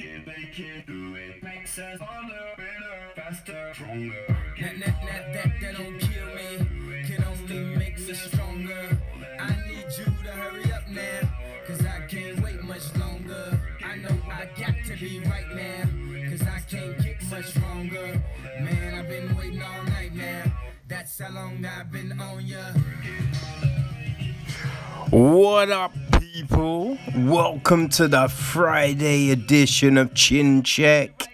it, make it, do it. Makes us harder, better, faster, stronger. That, that, that, that, that don't kill me, can only make me stronger. I need you to hurry up now, cause I can't wait much longer. I know I got to be right now, cause I can't get much stronger. Man, I've been waiting all night now, that's how long I've been on ya. What up, people? Welcome to the Friday edition of Chin Check.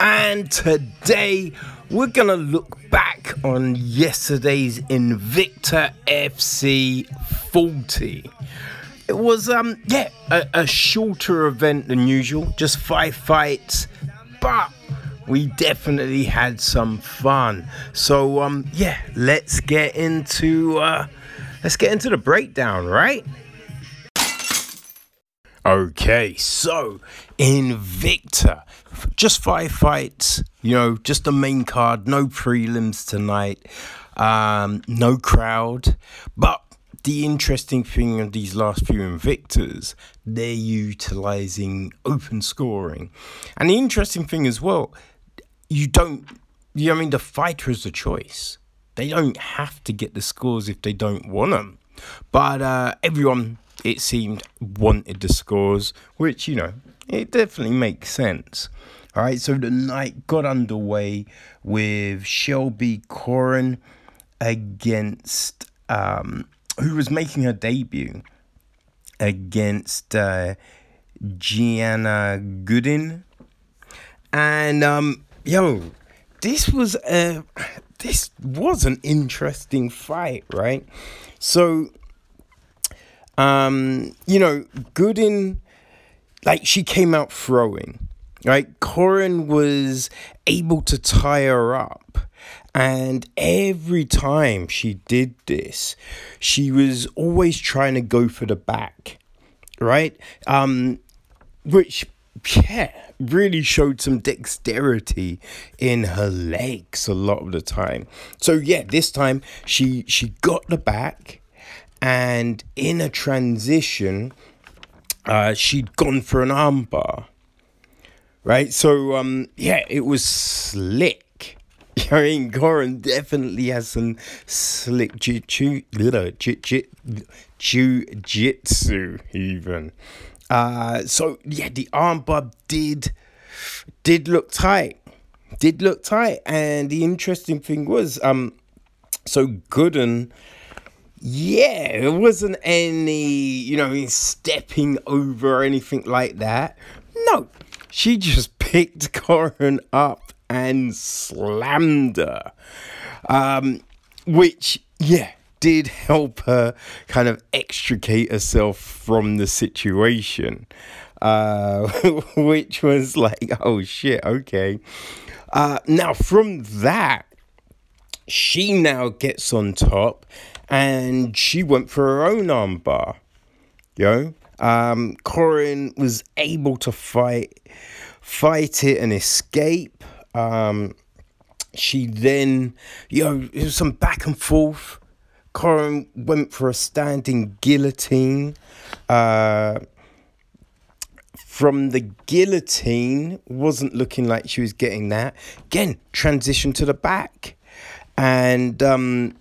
And today we're gonna look back on yesterday's Invicta FC 40. It was um yeah a, a shorter event than usual, just five fights, but we definitely had some fun. So um yeah, let's get into uh let's get into the breakdown, right? Okay, so Invicta, just five fights, you know, just the main card, no prelims tonight, um, no crowd. But the interesting thing of these last few Invictas, they're utilizing open scoring. And the interesting thing as well, you don't, you know, I mean, the fighter is the choice. They don't have to get the scores if they don't want them. But uh, everyone, it seemed, wanted the scores, which, you know, it definitely makes sense. All right, so the night got underway with Shelby Corin against, um, who was making her debut against uh, Gianna Goodin. And, um, yo, this was a this was an interesting fight, right? So, um, you know, Goodin, like she came out throwing, right? Corin was able to tie her up. And every time she did this, she was always trying to go for the back, right? Um, which yeah, really showed some dexterity in her legs a lot of the time. So yeah, this time she she got the back, and in a transition, uh, she'd gone for an armbar. Right, so um, yeah, it was slick. I mean, Corin definitely has some slick jiu jitsu even. Uh, so yeah, the armbar did did look tight, did look tight, and the interesting thing was, um, so Gooden, yeah, it wasn't any you know stepping over or anything like that. No, she just picked Corin up and slammed her, um, which yeah did help her kind of extricate herself from the situation, uh, which was like, oh shit, okay. Uh, now, from that, she now gets on top and she went for her own armbar. You know, um, Corin was able to fight, fight it and escape. Um, she then, you know, it was some back and forth. Corin went for a standing guillotine. Uh, from the guillotine, wasn't looking like she was getting that. Again, transition to the back. And, um,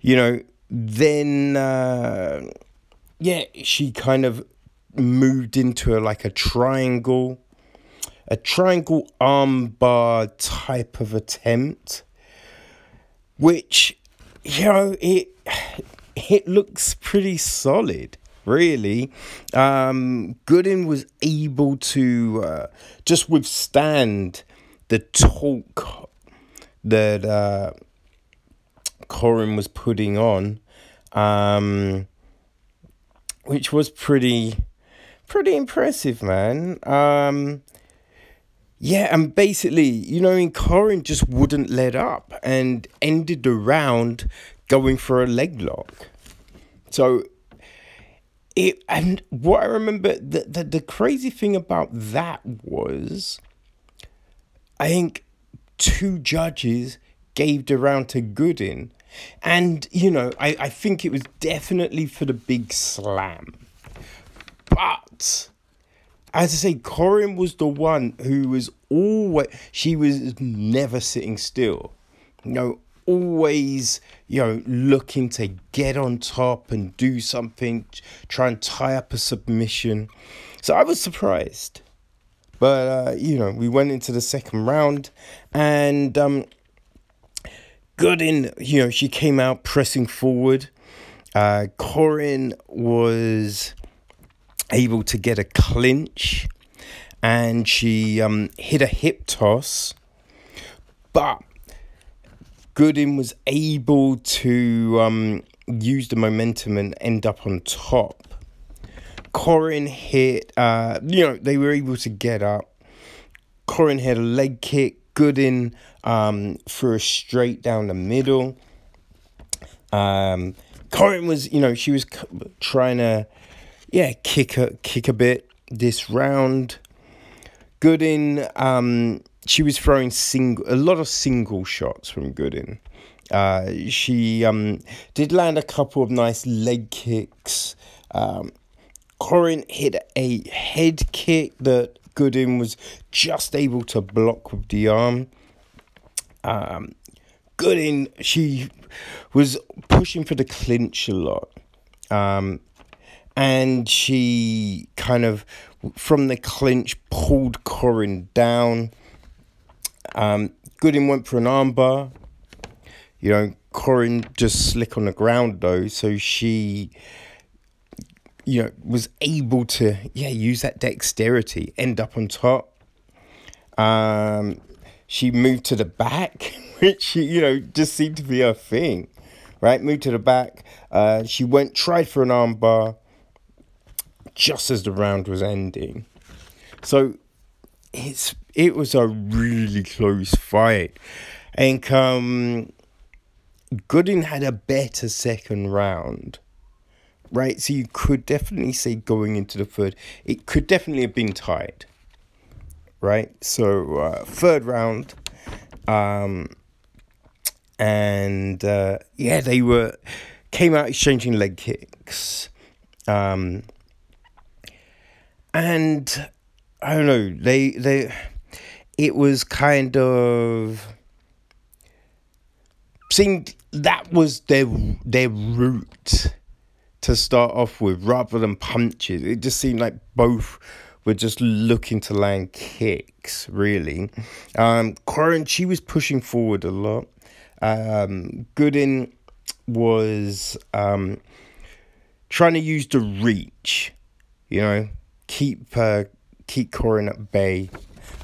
you know, then, uh, yeah, she kind of moved into a, like a triangle, a triangle armbar type of attempt, which you know it it looks pretty solid really. Um gooden was able to uh, just withstand the talk that uh corin was putting on um which was pretty pretty impressive man. Um yeah, and basically, you know, in Corin just wouldn't let up and ended the round going for a leg lock. So it and what I remember the, the the crazy thing about that was I think two judges gave the round to Goodin. And, you know, I, I think it was definitely for the big slam. But as I say, Corin was the one who was always, she was never sitting still. You know, always, you know, looking to get on top and do something, try and tie up a submission. So I was surprised. But, uh, you know, we went into the second round and um, Gooden, you know, she came out pressing forward. Uh, Corin was able to get a clinch and she um, hit a hip toss. But Gooden was able to um, use the momentum and end up on top. Corin hit, uh, you know, they were able to get up. Corin hit a leg kick. Gooden um, threw a straight down the middle. Um, Corin was, you know, she was trying to, yeah, kick a kick a bit this round. Gooden, um, she was throwing single a lot of single shots from Gooden. Uh, she um, did land a couple of nice leg kicks. Um, Corin hit a head kick that Gooden was just able to block with the arm. Um, Gooden, she was pushing for the clinch a lot. Um, and she kind of, from the clinch, pulled Corin down. Um, Gooden went for an armbar. You know, Corin just slick on the ground though, so she you know, was able to, yeah, use that dexterity, end up on top. Um, she moved to the back, which, you know, just seemed to be her thing, right? Moved to the back. Uh, she went, tried for an armbar just as the round was ending. So it's it was a really close fight. And um, Gooden had a better second round right? So you could definitely say going into the third, it could definitely have been tied, right? So uh, third round, um, and uh, yeah, they were came out exchanging leg kicks, um, and I don't know, they they it was kind of seemed that was their their route to start off with rather than punches. It just seemed like both were just looking to land kicks, really. Um, she was pushing forward a lot. Um, Gooden was um, trying to use the reach, you know, keep uh, keep Corin at bay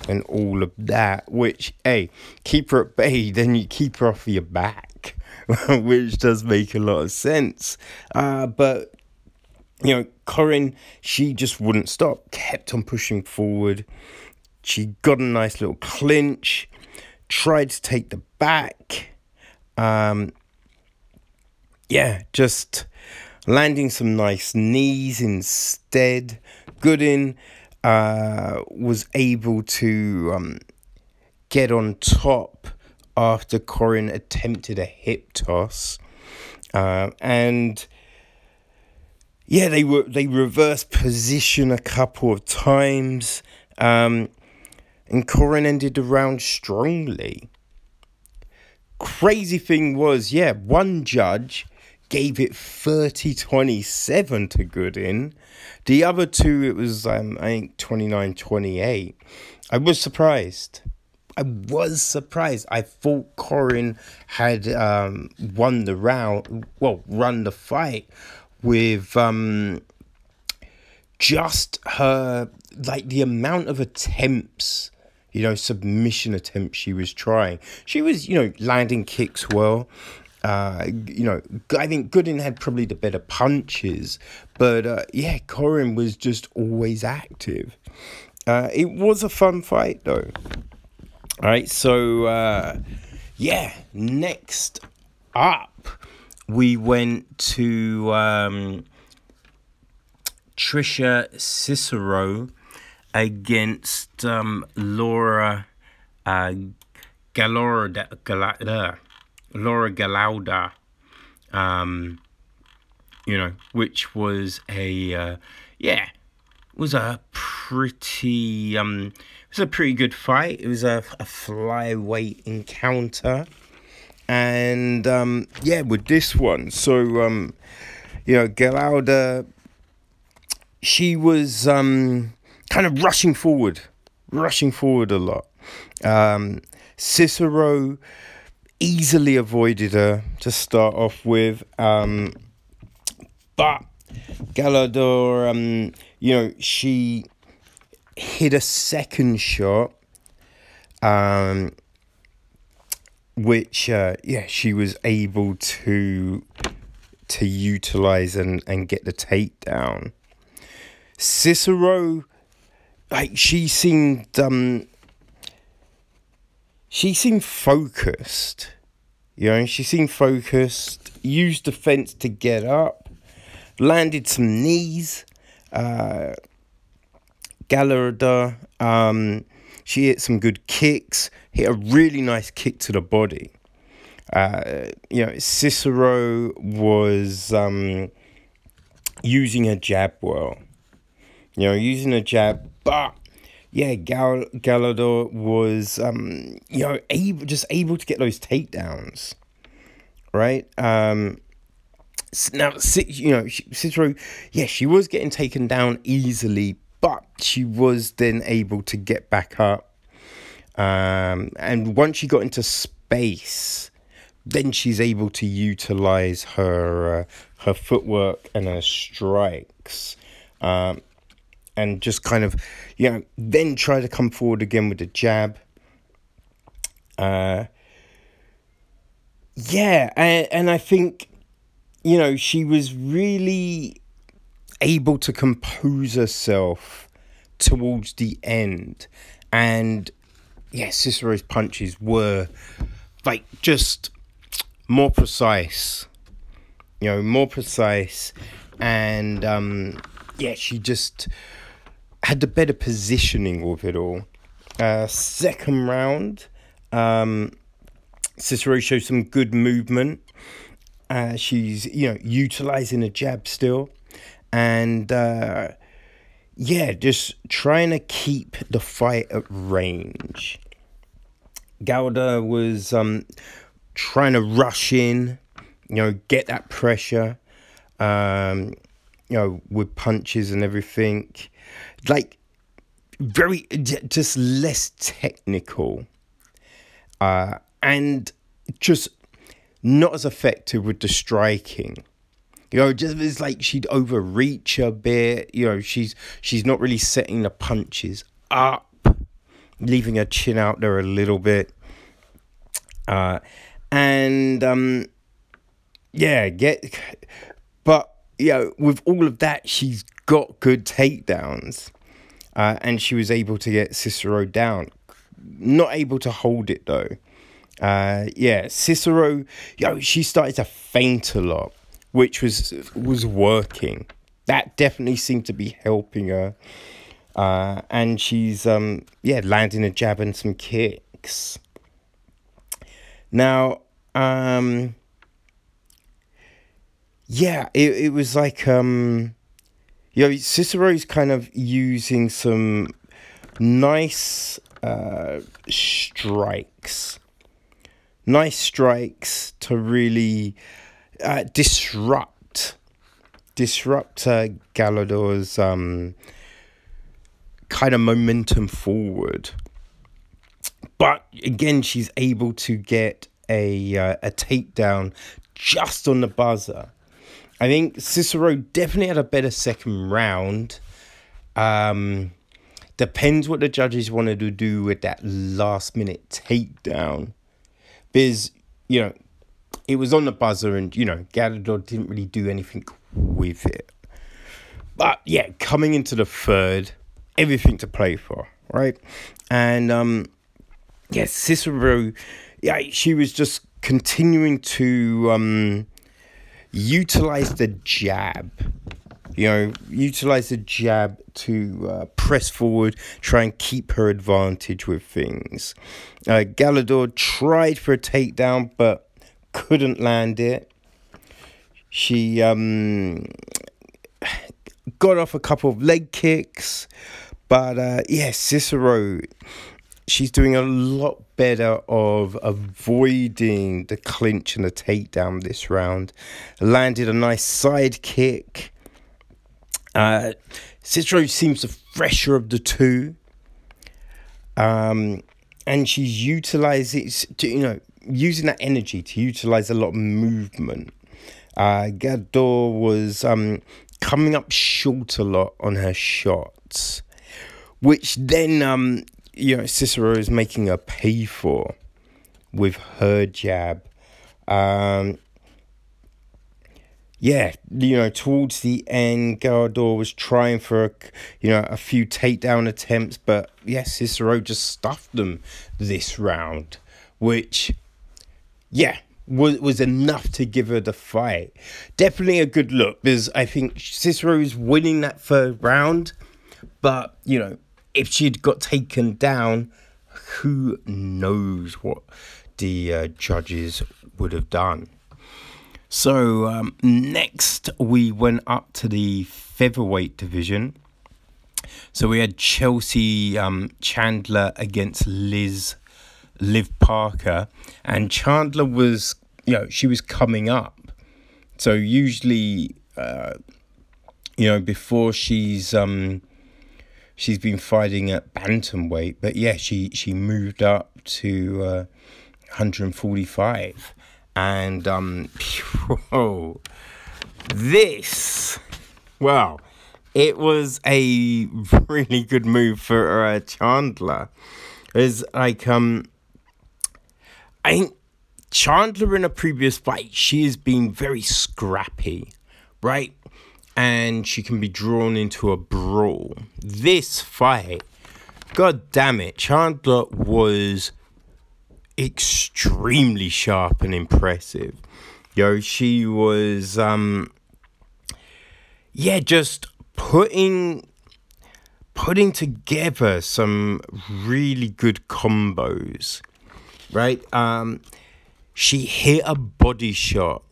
and all of that. Which, hey, keep her at bay, then you keep her off your back. which does make a lot of sense. Uh, but, you know, Corin, she just wouldn't stop, kept on pushing forward. She got a nice little clinch, tried to take the back. Um, yeah, just landing some nice knees instead. Gooden uh, was able to um, get on top after Corin attempted a hip toss. Uh, and yeah, they were they reversed position a couple of times. Um, and Corin ended the round strongly. Crazy thing was, yeah, one judge gave it 30 27 to Gooden. The other two, it was, um, I think, 29 28. I was surprised. I was surprised. I thought Corin had um, won the round, well, run the fight with um, just her, like the amount of attempts, you know, submission attempts she was trying. She was, you know, landing kicks well. Uh, you know, I think Gooden had probably the better punches, but uh, yeah, Corin was just always active. Uh, it was a fun fight though. All right, so uh, yeah, next up, we went to um, Trisha Cicero against um, Laura uh, Galorda, Galada, Laura Galauda, um, you know, which was a uh, yeah was a pretty um it was a pretty good fight. It was a, a flyweight encounter. And um yeah, with this one, so um you know, Geralda she was um kind of rushing forward, rushing forward a lot. Um Cicero easily avoided her to start off with. Um but Galador, um, you know, she hit a second shot, um, which uh, yeah, she was able to to utilize and and get the takedown. Cicero, like she seemed um, she seemed focused. You know, she seemed focused. Used the fence to get up landed some knees. Uh, Galarada, um, she hit some good kicks, hit a really nice kick to the body. Uh, you know, Cicero was um, using a jab well. You know, using a jab, but yeah, Gal- Galador was um, you know able just able to get those takedowns, right? Um, now, you know, Cicero, yeah, she was getting taken down easily, but she was then able to get back up. Um, and once she got into space, then she's able to utilize her uh, her footwork and her strikes, um, and just kind of, you know, then try to come forward again with a jab. Uh, yeah, and, and I think you know, she was really able to compose herself towards the end. And yeah, Cicero's punches were like just more precise, you know, more precise. And um, yeah, she just had the better positioning of it all. Uh, second round, um, Cicero shows some good movement. Uh, she's you know utilizing a jab still, and uh, yeah, just trying to keep the fight at range. Gauda was um, trying to rush in, you know, get that pressure, um, you know, with punches and everything, like very just less technical, uh, and just not as effective with the striking. You know, just it's like she'd overreach a bit. You know, she's she's not really setting the punches up, leaving her chin out there a little bit. Uh, and um, yeah, get, you know, with all of that, she's got good takedowns, uh, and she was able to get Cicero down. Not able to hold it though. Uh, yeah, Cicero, yo, she started to faint a lot, which was was working. That definitely seemed to be helping her. Uh, and she's um yeah landing a jab and some kicks. Now, um, yeah, it it was like um, you know, Cicero's kind of using some nice uh strikes nice strikes to really uh, disrupt disrupt uh, Galador's um, kind of momentum forward. But again, she's able to get a uh, a takedown just on the buzzer. I think Cicero definitely had a better second round. Um, depends what the judges wanted to do with that last minute takedown. Biz, you know, it was on the buzzer, and you know, Galador didn't really do anything with it. But yeah, coming into the third, everything to play for, right? And um, yeah, Cicero, yeah, she was just continuing to um, utilize the jab you know, utilize the jab to uh, press forward, try and keep her advantage with things. Uh, Galador tried for a takedown, but couldn't land it. She, um, got off a couple of leg kicks, but uh, yeah, Cicero, she's doing a lot better of avoiding the clinch and the takedown this round. Landed a nice side kick. Uh, Cicero seems the fresher of the two. Um, and she's utilizing, you know, using that energy to utilize a lot of movement. Uh, Gador was um, coming up short a lot on her shots, which then, um, you know, Cicero is making her pay for with her jab. Um, yeah, you know, towards the end, Gardor was trying for, a, you know, a few takedown attempts, but yes, Cicero just stuffed them this round, which, yeah, was was enough to give her the fight. Definitely a good look because I think Cicero is winning that third round, but you know, if she'd got taken down, who knows what the uh, judges would have done. So um, next we went up to the featherweight division. So we had Chelsea um, Chandler against Liz Liv Parker, and Chandler was you know she was coming up. So usually, uh, you know, before she's um, she's been fighting at bantamweight, but yeah, she she moved up to uh, 145 and um, whoa, this, well, it was a really good move for uh, Chandler. It's like um, I think Chandler in a previous fight, she has been very scrappy, right? And she can be drawn into a brawl. This fight, god damn it, Chandler was extremely sharp and impressive. Yo, she was um yeah, just putting putting together some really good combos. Right? Um she hit a body shot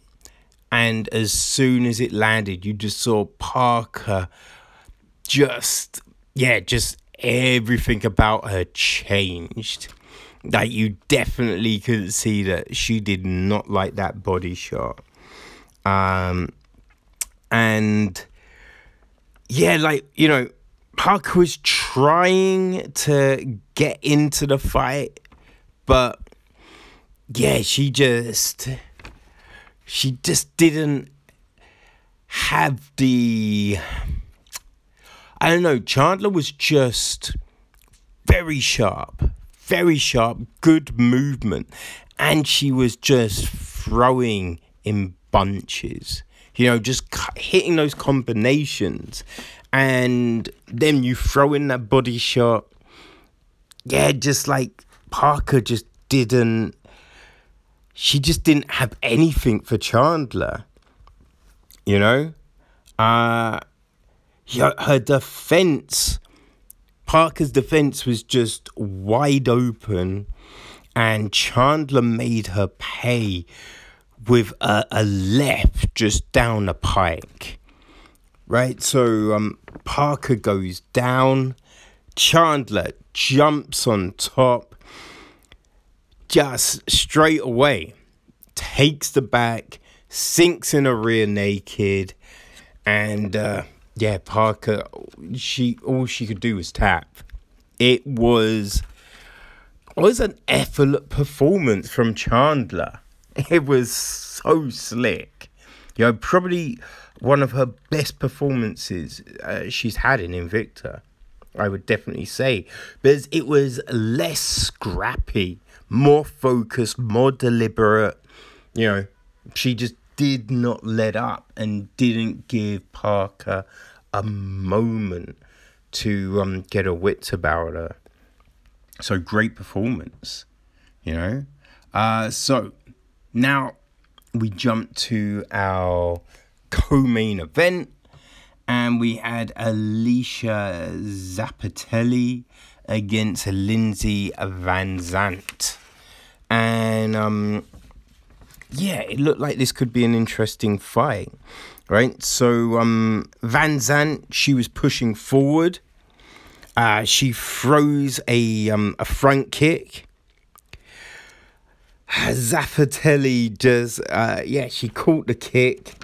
and as soon as it landed, you just saw Parker just yeah, just everything about her changed like you definitely could see that she did not like that body shot. Um, and yeah, like you know, Parker was trying to get into the fight, but yeah, she just she just didn't have the I don't know, Chandler was just very sharp very sharp, good movement, and she was just throwing in bunches. You know, just hitting those combinations, and then you throw in that body shot. Yeah, just like Parker just didn't. She just didn't have anything for Chandler. You know, uh, yeah, her defense Parker's defense was just wide open, and Chandler made her pay with a, a left just down the pike. Right, so um, Parker goes down, Chandler jumps on top, just straight away takes the back, sinks in a rear naked, and uh, yeah, Parker, she all she could do was tap. It was was an effort performance from Chandler. It was so slick. You know, probably one of her best performances uh, she's had in Invicta. I would definitely say because it was less scrappy, more focused, more deliberate. You know, she just did not let up and didn't give Parker a moment to um, get her wits about her. So great performance, you know. Uh, so now we jump to our co-main event, and we had Alicia Zappatelli against Lindsey Van Zandt, and um, yeah, it looked like this could be an interesting fight. right? So um, Van Zandt, she was pushing forward. Uh, she throws a um, a front kick. Zappatelli does, uh, yeah, she caught the kick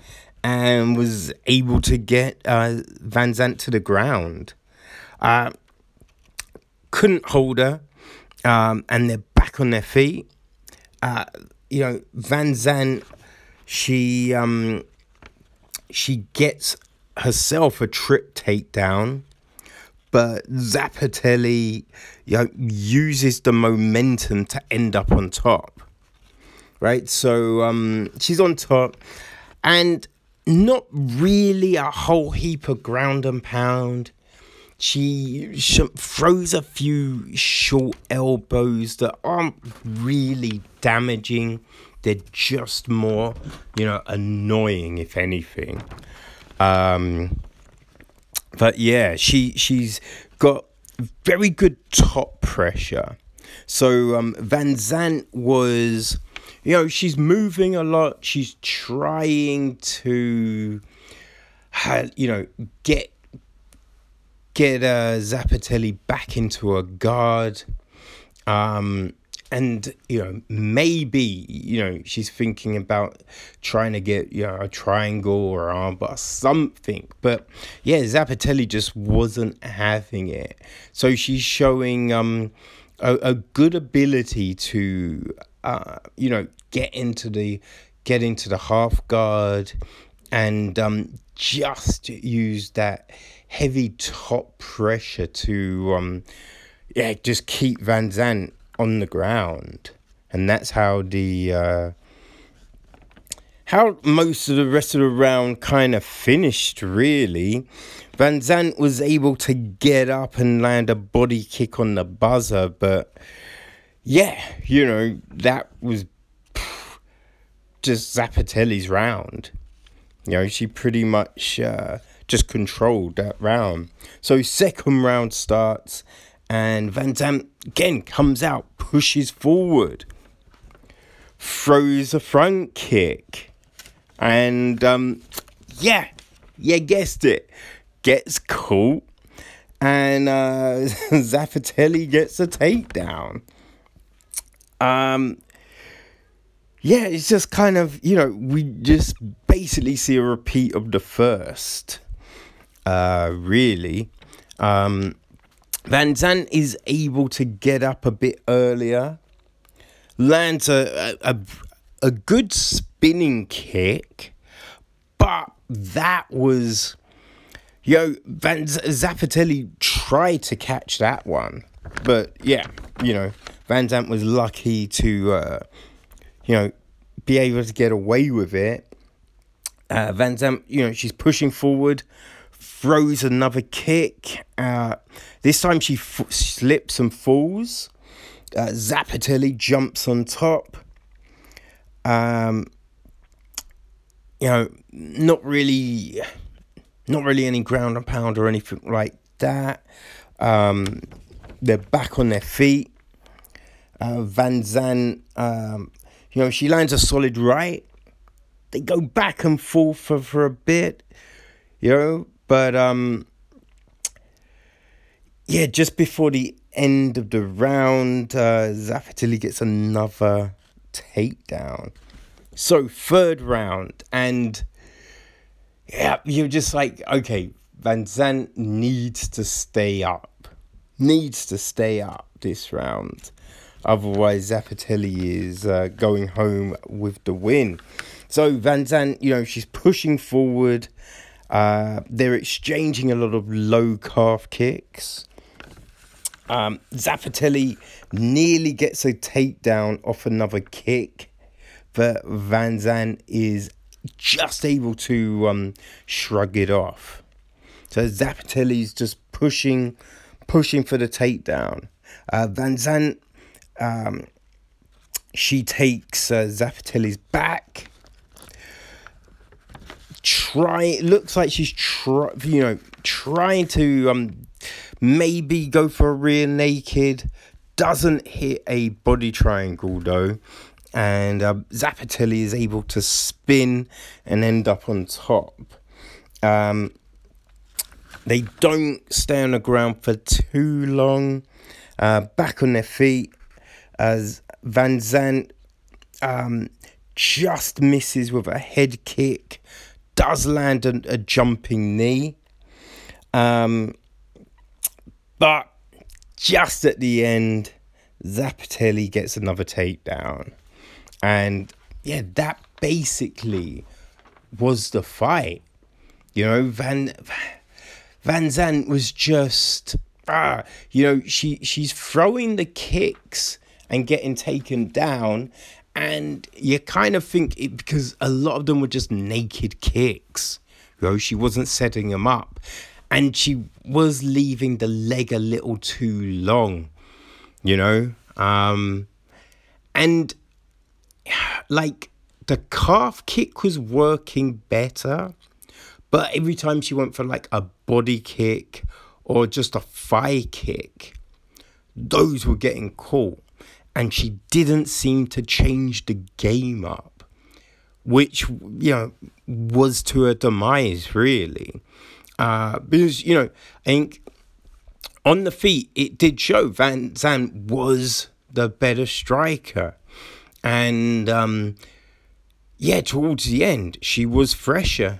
and was able to get uh, Van Zandt to the ground. Uh, couldn't hold her, um, and they're back on their feet. Uh, you know, Van Zandt, she um, she gets herself a trip takedown, but Zappatelli, you know, uses the momentum to end up on top. Right, so um, she's on top, and not really a whole heap of ground and pound. She, she throws a few short elbows that aren't really damaging. They're just more, you know, annoying if anything. Um, but yeah, she she's got very good top pressure. So um, Van Zandt was, you know, she's moving a lot. She's trying to, you know, get get uh, Zappatelli back into a guard. Um, and you know maybe you know she's thinking about trying to get you know a triangle or armbar something but yeah zappatelli just wasn't having it so she's showing um a, a good ability to uh you know get into the get into the half guard and um just use that heavy top pressure to um yeah just keep van zandt on the ground, and that's how the uh, how most of the rest of the round kind of finished. Really, Van Zandt was able to get up and land a body kick on the buzzer, but yeah, you know that was just Zappatelli's round. You know, she pretty much uh, just controlled that round. So second round starts and Van Zandt again comes out, pushes forward, throws a front kick, and um, yeah, you guessed it, gets caught, and uh, Zappatelli gets a takedown. Um, yeah, it's just kind of you know we just basically see a repeat of the first. Uh, really. Um, Van Zandt is able to get up a bit earlier, lands a, a, a good spinning kick, but that was, yo, Van Zappatelli tried to catch that one, but yeah, you know, Van Zandt was lucky to, uh, you know, be able to get away with it. Uh, Van Zandt, you know, she's pushing forward throws another kick. Uh, this time she f- slips and falls. Uh, Zappatelli jumps on top. Um, you know, not really, not really any ground and pound or anything like that. Um, they're back on their feet. Uh, Van Zandt, um, you know, she lands a solid right. They go back and forth for, for a bit, you know, but um, yeah, just before the end of the round, uh, gets another takedown. So third round, and yeah, you're just like, okay, Van Zandt needs to stay up, needs to stay up this round. Otherwise, Zappatelli is uh, going home with the win. So Van Zandt, you know, she's pushing forward. Uh, they're exchanging a lot of low calf kicks. Um, Zappatelli nearly gets a takedown off another kick, but Van Zandt is just able to um, shrug it off. So Zappatelli's just pushing, pushing for the takedown. Uh, Van Zandt, um, she takes uh, Zappatelli's back try it looks like she's try you know trying to um maybe go for a rear naked doesn't hit a body triangle though and uh, is able to spin and end up on top. Um, they don't stay on the ground for too long. Uh, back on their feet as Van Zandt um, just misses with a head kick, does land a, a jumping knee. Um, but just at the end, Zappatelli gets another takedown. And yeah, that basically was the fight. You know, Van Van Zandt was just ah, you know, she she's throwing the kicks and getting taken down and you kind of think it because a lot of them were just naked kicks. You know, she wasn't setting them up. And she was leaving the leg a little too long, you know? Um and like the calf kick was working better, but every time she went for like a body kick or just a thigh kick, those were getting caught. And she didn't seem to change the game up, which, you know, was to her demise, really. Uh, because, you know, I think on the feet, it did show Van Zandt was the better striker. And um, yeah, towards the end, she was fresher.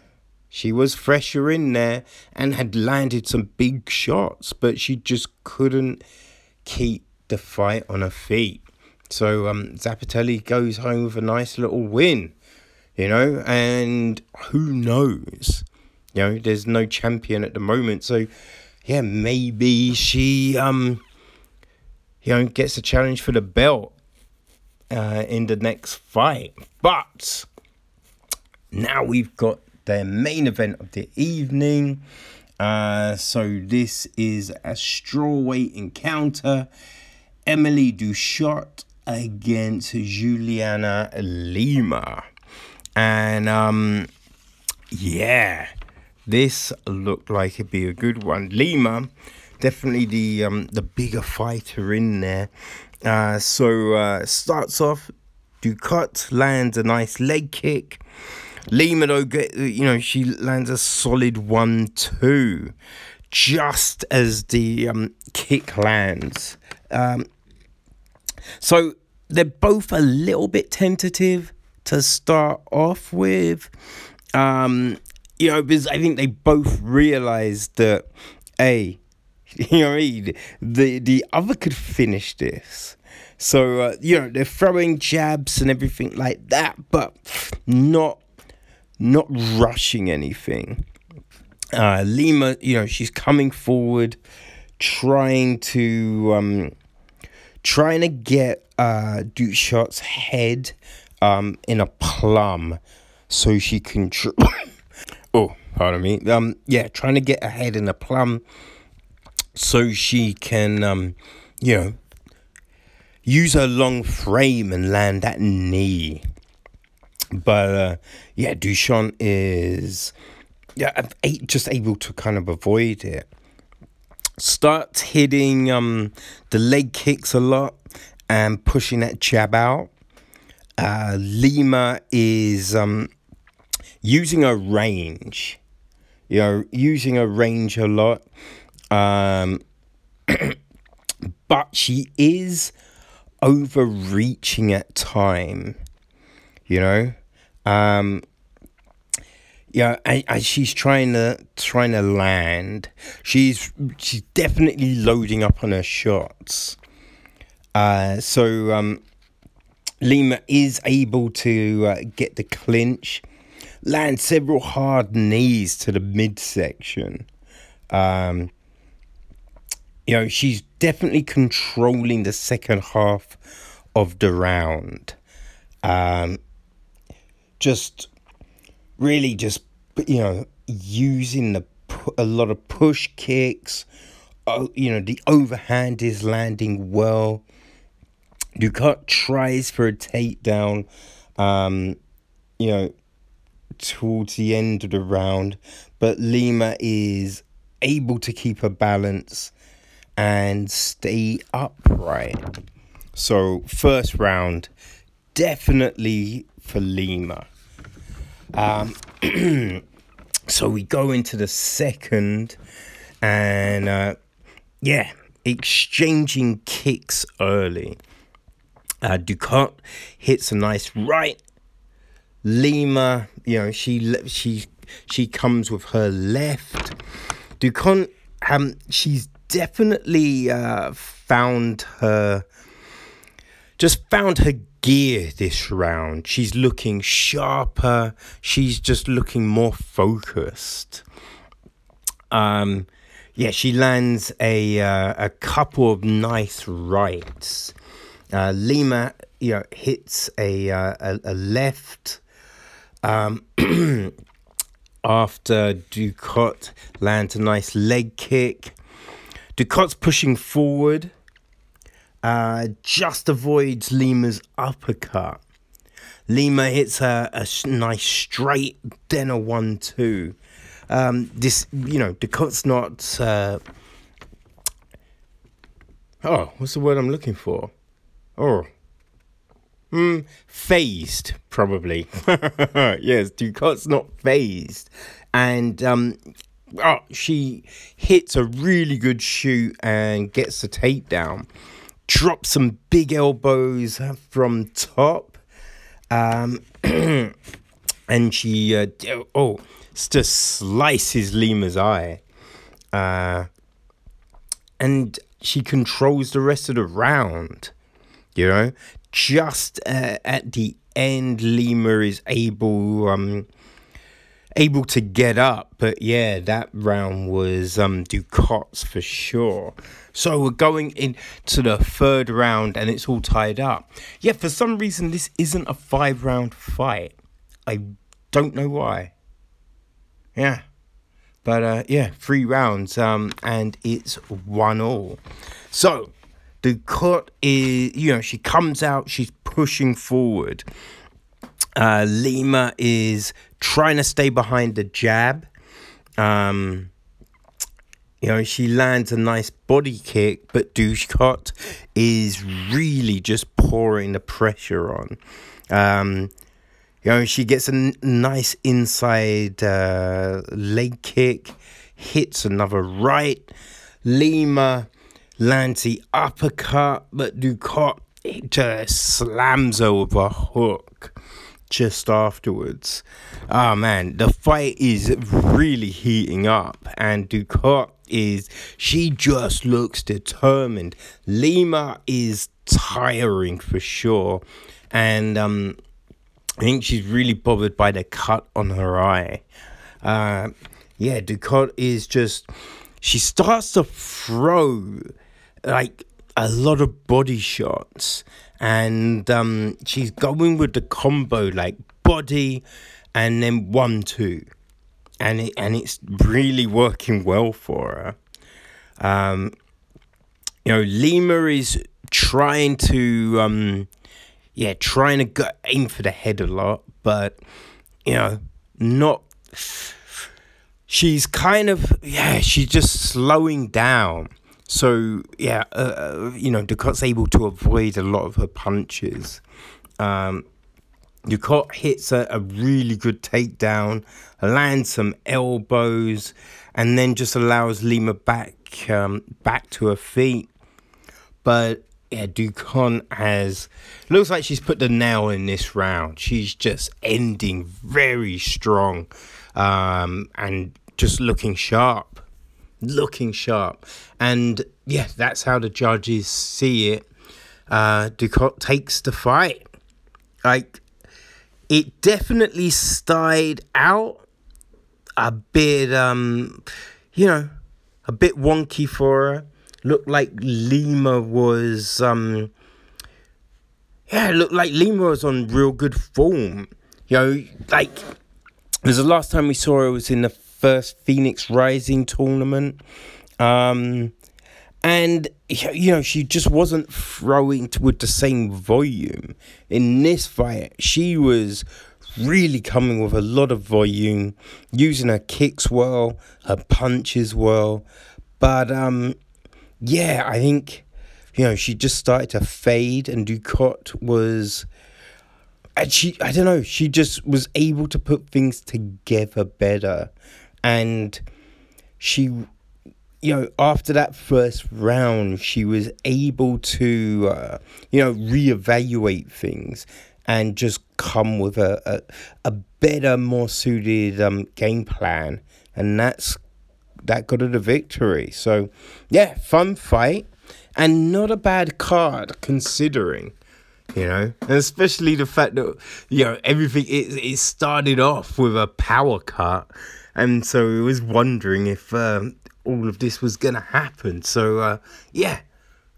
She was fresher in there and had landed some big shots, but she just couldn't keep the fight on her feet. So um, Zappatelli goes home with a nice little win, you know, and who knows? You know, there's no champion at the moment, so yeah, maybe she um, you know, gets a challenge for the belt uh, in the next fight. But now we've got the main event of the evening. Uh, so this is a strawweight encounter. Emily Ducote against Juliana Lima. And um yeah, this looked like it'd be a good one. Lima, definitely the um the bigger fighter in there. Uh, so uh, starts off, Ducote lands a nice leg kick. Lima though, get, you know, she lands a solid one-two, just as the um, kick lands. Um, so they're both a little bit tentative to start off with. Um, you know, because I think they both realized that, a, you know, I mean? the the other could finish this. So uh, you know they're throwing jabs and everything like that, but not not rushing anything. Uh, Lima, you know, she's coming forward, trying to um, trying to get uh, Ducote's head um, in a plum so she can. Tr- oh, pardon me. Um, yeah, trying to get her head in a plum so she can, um, you know, use her long frame and land that knee. But uh, yeah, Duchot is yeah just able to kind of avoid it. Starts hitting um the leg kicks a lot and pushing that jab out. Uh, Lima is um using a range, you know, using a range a lot. Um, but she is overreaching at time, you know. Um, yeah, and, and she's trying to trying to land. She's she's definitely loading up on her shots. Uh, so um, Lima is able to uh, get the clinch, land several hard knees to the midsection. Um, you know, she's definitely controlling the second half of the round. Um, just really just you know using the a lot of push kicks. Oh, you know the overhand is landing well. Ducote tries for a takedown. Um, you know towards the end of the round, but Lima is able to keep her balance and stay upright. So, first round, definitely for Lima. Um, so we go into the second, and uh, yeah, exchanging kicks early. Uh, Ducote hits a nice right. Lima, you know, she she she comes with her left. Ducote, um, she's definitely uh, found her, just found her gear this round. She's looking sharper. She's just looking more focused. Um, yeah, she lands a uh, a couple of nice rights. Uh, Lima, you know, hits a uh, a, a, left. Um, after Ducote lands a nice leg kick. Ducote's pushing forward uh, just avoids Lima's uppercut. Lima hits a, a nice straight, then a one two. Um, this, you know, Ducote's not. Uh, oh, what's the word I'm looking for? Oh. Hmm, phased, probably. yes, Ducote's not phased. And um, oh, she hits a really good shoot and gets the takedown drop some big elbows from top. Um, and she, uh, oh, just slices Lima's eye. Uh, and she controls the rest of the round. You know, just uh, at the end, Lima is able um, able to get up. But yeah, that round was um, Ducote's for sure. So we're going into the third round and it's all tied up. Yeah, for some reason, this isn't a five round fight. I don't know why. Yeah. But uh, yeah, three rounds um, and it's one all. So cut is, you know, she comes out, she's pushing forward. Uh, Lima is trying to stay behind the jab. Um, you know, she lands a nice body kick, but Ducote is really just pouring the pressure on. Um, you know, she gets a n- nice inside uh, leg kick, hits another right. Lima lands the uppercut, but Ducote just slams her with a hook just afterwards. Oh man, the fight is really heating up, and Ducote is she just looks determined. Lima is tiring for sure, and um, I think she's really bothered by the cut on her eye. Uh, yeah, Ducote is just she starts to throw like a lot of body shots and um, she's going with the combo like body and then one two, and it and it's really working well for her. Um, you know, Lima is trying to um, yeah, trying to go, aim for the head a lot, but you know, not. She's kind of yeah, she's just slowing down so yeah, uh, uh, you know, Ducote's able to avoid a lot of her punches. Um, Ducote hits a, a really good takedown, lands some elbows, and then just allows Lima back um, back to her feet. But yeah, Ducote has looks like she's put the nail in this round. She's just ending very strong, um, and just looking sharp looking sharp. And yeah, that's how the judges see it. Uh, Ducote takes the fight. Like, it definitely stayed out a bit, um, you know, a bit wonky for her. Looked like Lima was, um, yeah, looked like Lima was on real good form. You know, like, because the last time we saw her was in the first Phoenix Rising tournament. Um, and you know she just wasn't throwing with the same volume in this fight she was really coming with a lot of volume using her kicks well her punches well but um yeah i think you know she just started to fade and ducote was and she I don't know, she just was able to put things together better. And she you know, after that first round, she was able to, uh, you know, reevaluate things and just come with a, a, a better, more suited um, game plan. And that's that got her the victory. So, yeah, fun fight and not a bad card considering you know and especially the fact that you know everything it, it started off with a power cut and so we was wondering if um, all of this was gonna happen. So uh, yeah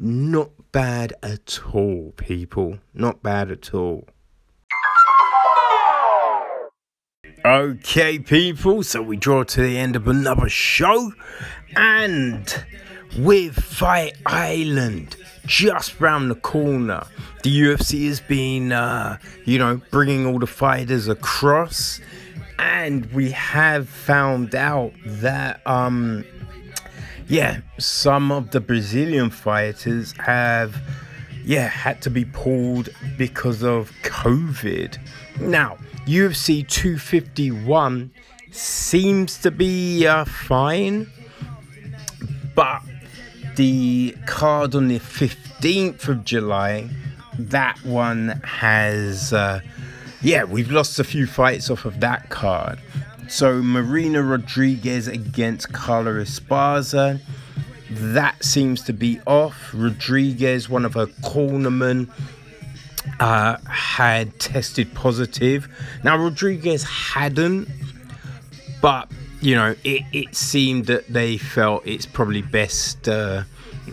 not bad at all people. Not bad at all. Okay, people, so we draw to the end of another show, and with Fight Island just round the corner, the UFC has been, uh, you know, bringing all the fighters across, and we have found out that, um, yeah, some of the Brazilian fighters have, yeah, had to be pulled because of COVID. Now, UFC 251 seems to be uh, fine, but the card on the 15th of July, that one has, uh, yeah, we've lost a few fights off of that card. So Marina Rodriguez against Carla Esparza, that seems to be off. Rodriguez, one of her cornermen, uh, had tested positive. Now, Rodriguez hadn't, but you know, it, it seemed that they felt it's probably best, uh,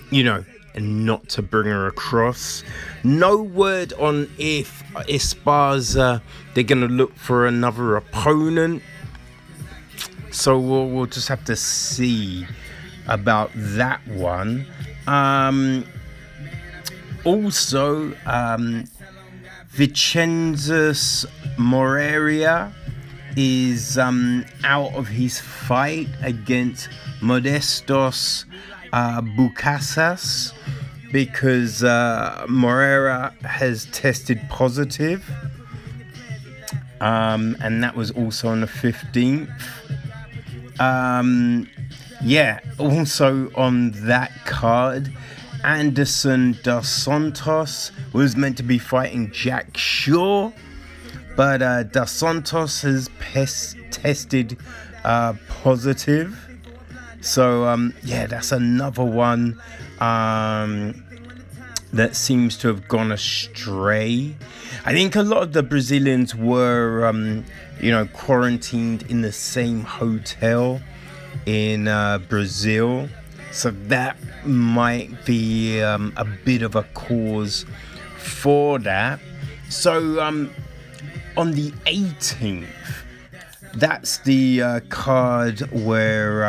you know, not to bring her across. No word on if Esparza they're going to look for another opponent. So we'll, we'll just have to see about that one. Um, also, um, Moreira is um, out of his fight against Modestas uh, Bukauskas because uh, Moreira has tested positive. Um, and that was also on the 15th. Um, yeah, also on that card, Anderson Dos Santos was meant to be fighting Jack Shore, but uh, Dos Santos has pes- tested uh, positive. So, um, yeah, that's another one um, that seems to have gone astray. I think a lot of the Brazilians were, um, you know, quarantined in the same hotel in uh, Brazil. So that might be um, a bit of a cause for that. So um, on the 18th, that's the uh, card where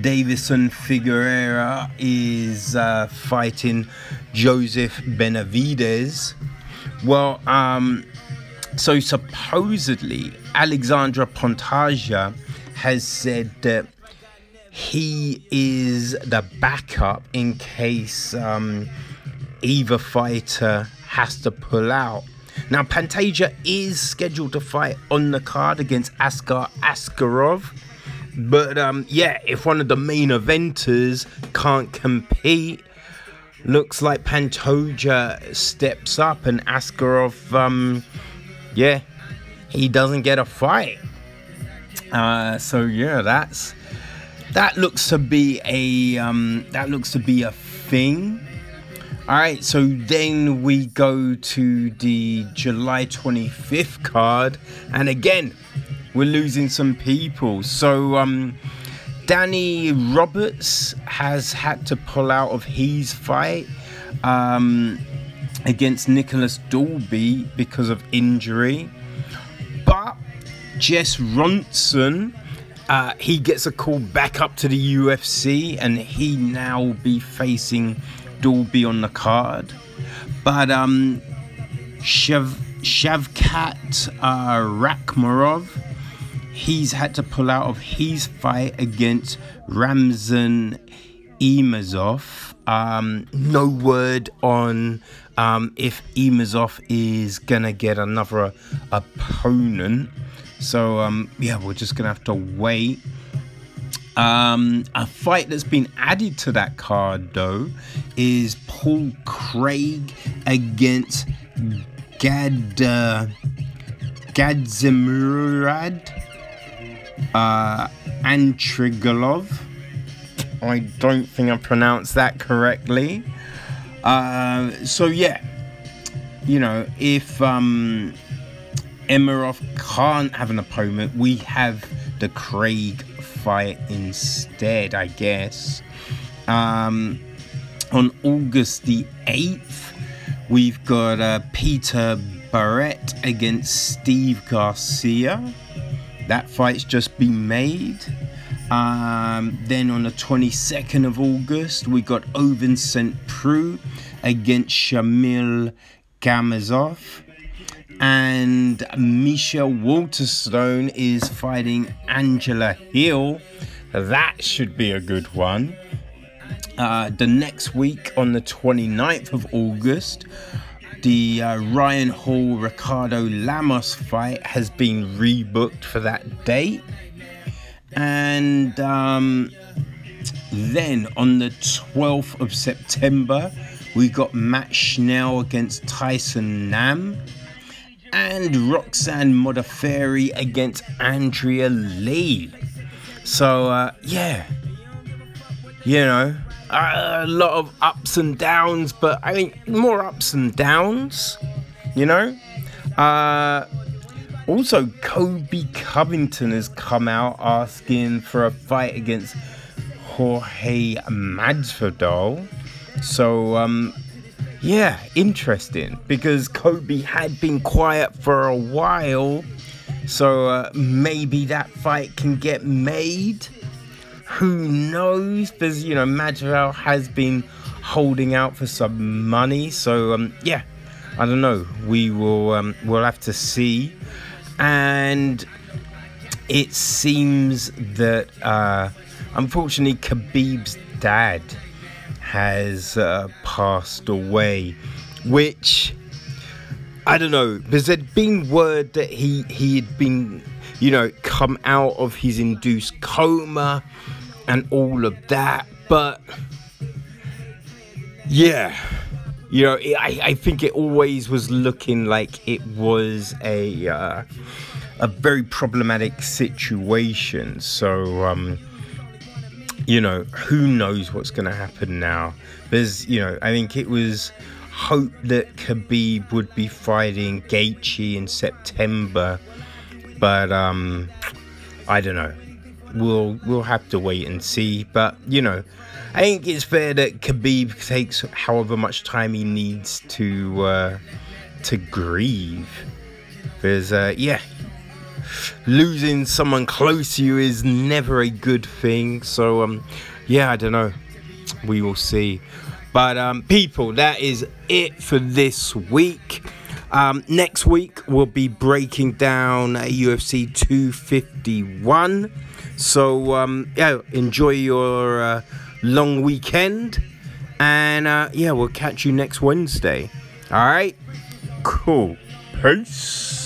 Deiveson Figueira is uh, fighting Joseph Benavidez. Well, um, so supposedly Alexandre Pantoja has said that he is the backup in case um, either fighter has to pull out. Now, Pantoja is scheduled to fight on the card against Askar Askarov. But um, yeah, if one of the main eventers can't compete, looks like Pantoja steps up and Askarov, um, yeah, he doesn't get a fight. Uh, so yeah, that's that looks to be a um, that looks to be a thing. All right, so then we go to the July 25th card, and again, we're losing some people. So, um, Danny Roberts has had to pull out of his fight um, against Nicolas Dalby because of injury, but Jess Ronson uh, he gets a call back up to the UFC, and he now will be facing Dalby on the card. But um, Shav- Shavkat uh, he's had to pull out of his fight against Ramzan Imazov. Um, no word on um, if Imazov is gonna get another opponent. So um, yeah, we're just gonna have to wait. Um, a fight that's been added to that card though is Paul Craig against Gad uh, Gadzhimurad uh, Antrigalov. I don't think I pronounced that correctly. Uh, so yeah, you know, if um, Emirov can't have an opponent, we have the Craig fight instead, I guess. Um, on August the 8th, we've got uh, Peter Barrett against Steve Garcia. That fight's just been made. Um, then on the 22nd of August, we got Ovince St. Against Shamil Gamzatov. And Misha Waterson is fighting Angela Hill. That should be a good one. Uh, the next week, on the 29th of August, the uh, Ryan Hall Ricardo Lamas fight has been rebooked for that date. And um, then on the 12th of September, we got Matt Schnell against Tyson Nam. And Roxanne Modafferi against Andrea Lee. So, uh, yeah. You know, a lot of ups and downs, but I think more ups and downs, you know. Uh, also, Colby Covington has come out asking for a fight against Jorge Masvidal. So, um, yeah, interesting because Colby had been quiet for a while. So uh, maybe that fight can get made. Who knows? Because you know, Masvidal has been holding out for some money. So um, yeah, I don't know. We will um, we'll have to see. And it seems that uh, unfortunately Khabib's dad has uh, passed away, which I don't know. Because there'd been word that he he had been, you know, come out of his induced coma and all of that, but yeah. You know, I, I think it always was looking like it was a uh, a very problematic situation. So, um, you know, who knows what's going to happen now? There's, you know, I think it was hope that Khabib would be fighting Gaethje in September, but um, I don't know. We'll we'll have to wait and see. But you know, I think it's fair that Khabib takes however much time he needs to uh, to grieve. There's uh, yeah, losing someone close to you is never a good thing. So um, yeah, I don't know. We will see. But um, people, that is it for this week. Um, next week we'll be breaking down UFC 251. So um, yeah, enjoy your uh, long weekend, and uh, yeah, we'll catch you next Wednesday. All right, cool. Peace.